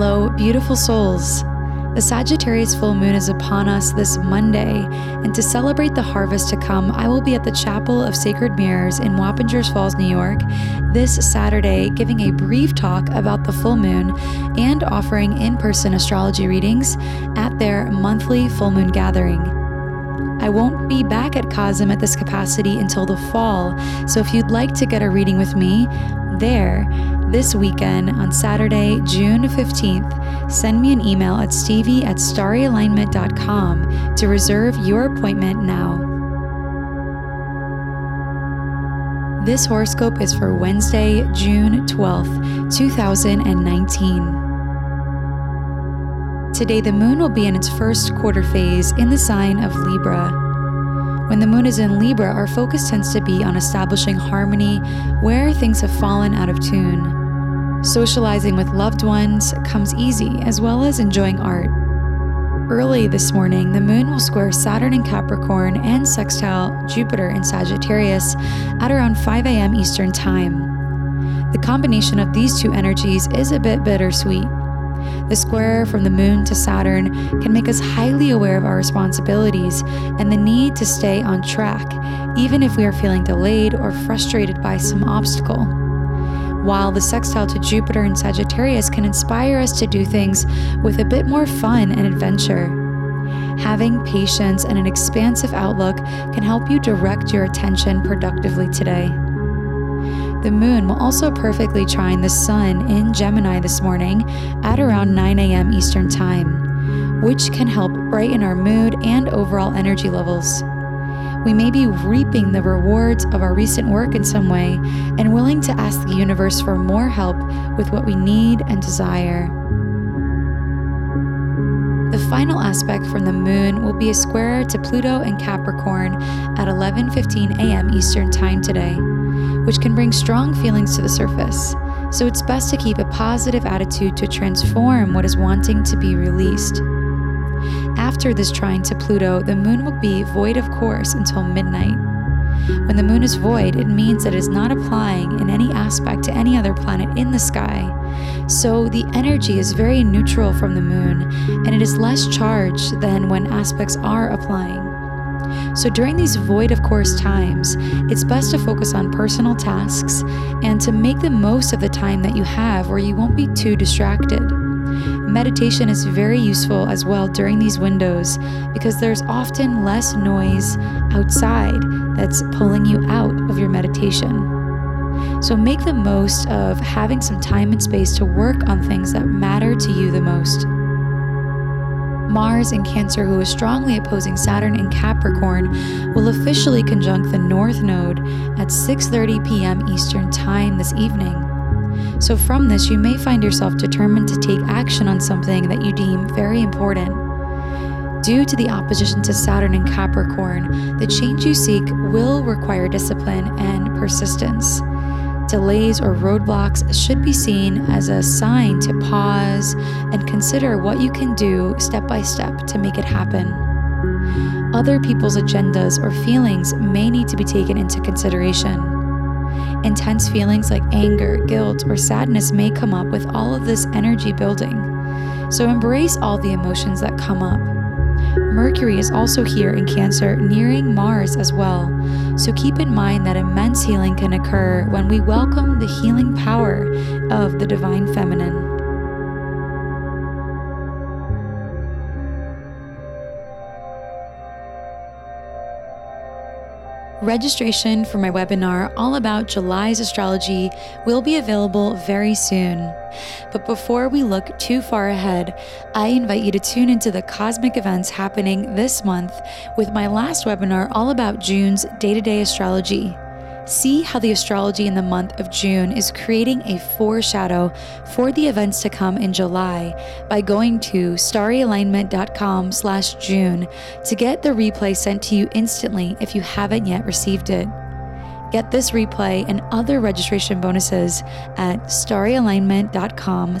Hello, beautiful souls. The Sagittarius full moon is upon us this Monday, and to celebrate the harvest to come, I will be at the Chapel of Sacred Mirrors in Wappingers Falls, New York, this Saturday, giving a brief talk about the full moon and offering in person astrology readings at their monthly full moon gathering. I won't be back at COSM at this capacity until the fall, so if you'd like to get a reading with me there, this weekend on Saturday, June 15th, send me an email at stevie at starryalignment.com to reserve your appointment now. This horoscope is for Wednesday, June 12th, 2019. Today, the moon will be in its first quarter phase in the sign of Libra. When the moon is in Libra, our focus tends to be on establishing harmony where things have fallen out of tune. Socializing with loved ones comes easy, as well as enjoying art. Early this morning, the moon will square Saturn in Capricorn and sextile Jupiter in Sagittarius at around 5 a.m. Eastern Time. The combination of these two energies is a bit bittersweet. The square from the moon to Saturn can make us highly aware of our responsibilities and the need to stay on track, even if we are feeling delayed or frustrated by some obstacle while the sextile to Jupiter in Sagittarius can inspire us to do things with a bit more fun and adventure. Having patience and an expansive outlook can help you direct your attention productively today. The moon will also perfectly trine the sun in Gemini this morning at around 9 a.m. Eastern Time, which can help brighten our mood and overall energy levels we may be reaping the rewards of our recent work in some way and willing to ask the universe for more help with what we need and desire. The final aspect from the moon will be a square to Pluto and Capricorn at 11:15 a.m. Eastern Time today, which can bring strong feelings to the surface. So it's best to keep a positive attitude to transform what is wanting to be released. After this trine to Pluto, the moon will be void of course until midnight. When the moon is void, it means that it is not applying in any aspect to any other planet in the sky. So the energy is very neutral from the moon, and it is less charged than when aspects are applying. So during these void of course times, it's best to focus on personal tasks and to make the most of the time that you have where you won't be too distracted. Meditation is very useful as well during these windows because there's often less noise outside that's pulling you out of your meditation. So make the most of having some time and space to work on things that matter to you the most. Mars in Cancer, who is strongly opposing Saturn in Capricorn, will officially conjunct the North Node at 6:30 p.m. Eastern Time this evening. So, from this, you may find yourself determined to take action on something that you deem very important. Due to the opposition to Saturn in Capricorn, the change you seek will require discipline and persistence. Delays or roadblocks should be seen as a sign to pause and consider what you can do step by step to make it happen. Other people's agendas or feelings may need to be taken into consideration. Intense feelings like anger, guilt, or sadness may come up with all of this energy building. So embrace all the emotions that come up. Mercury is also here in Cancer, nearing Mars as well. So keep in mind that immense healing can occur when we welcome the healing power of the Divine Feminine. Registration for my webinar all about July's astrology will be available very soon. But before we look too far ahead, I invite you to tune into the cosmic events happening this month with my last webinar all about June's day to day astrology. See how the astrology in the month of June is creating a foreshadow for the events to come in July by going to starryalignment.com slash June to get the replay sent to you instantly if you haven't yet received it. Get this replay and other registration bonuses at starryalignment.com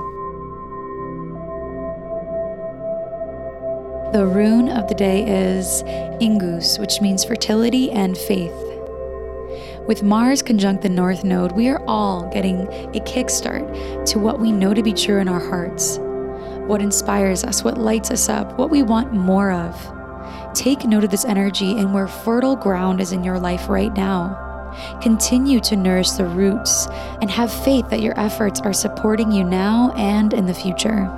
The rune of the day is Inguz, which means fertility and faith. With Mars conjunct the North Node, we are all getting a kickstart to what we know to be true in our hearts, what inspires us, what lights us up, what we want more of. Take note of this energy and where fertile ground is in your life right now. Continue to nourish the roots and have faith that your efforts are supporting you now and in the future.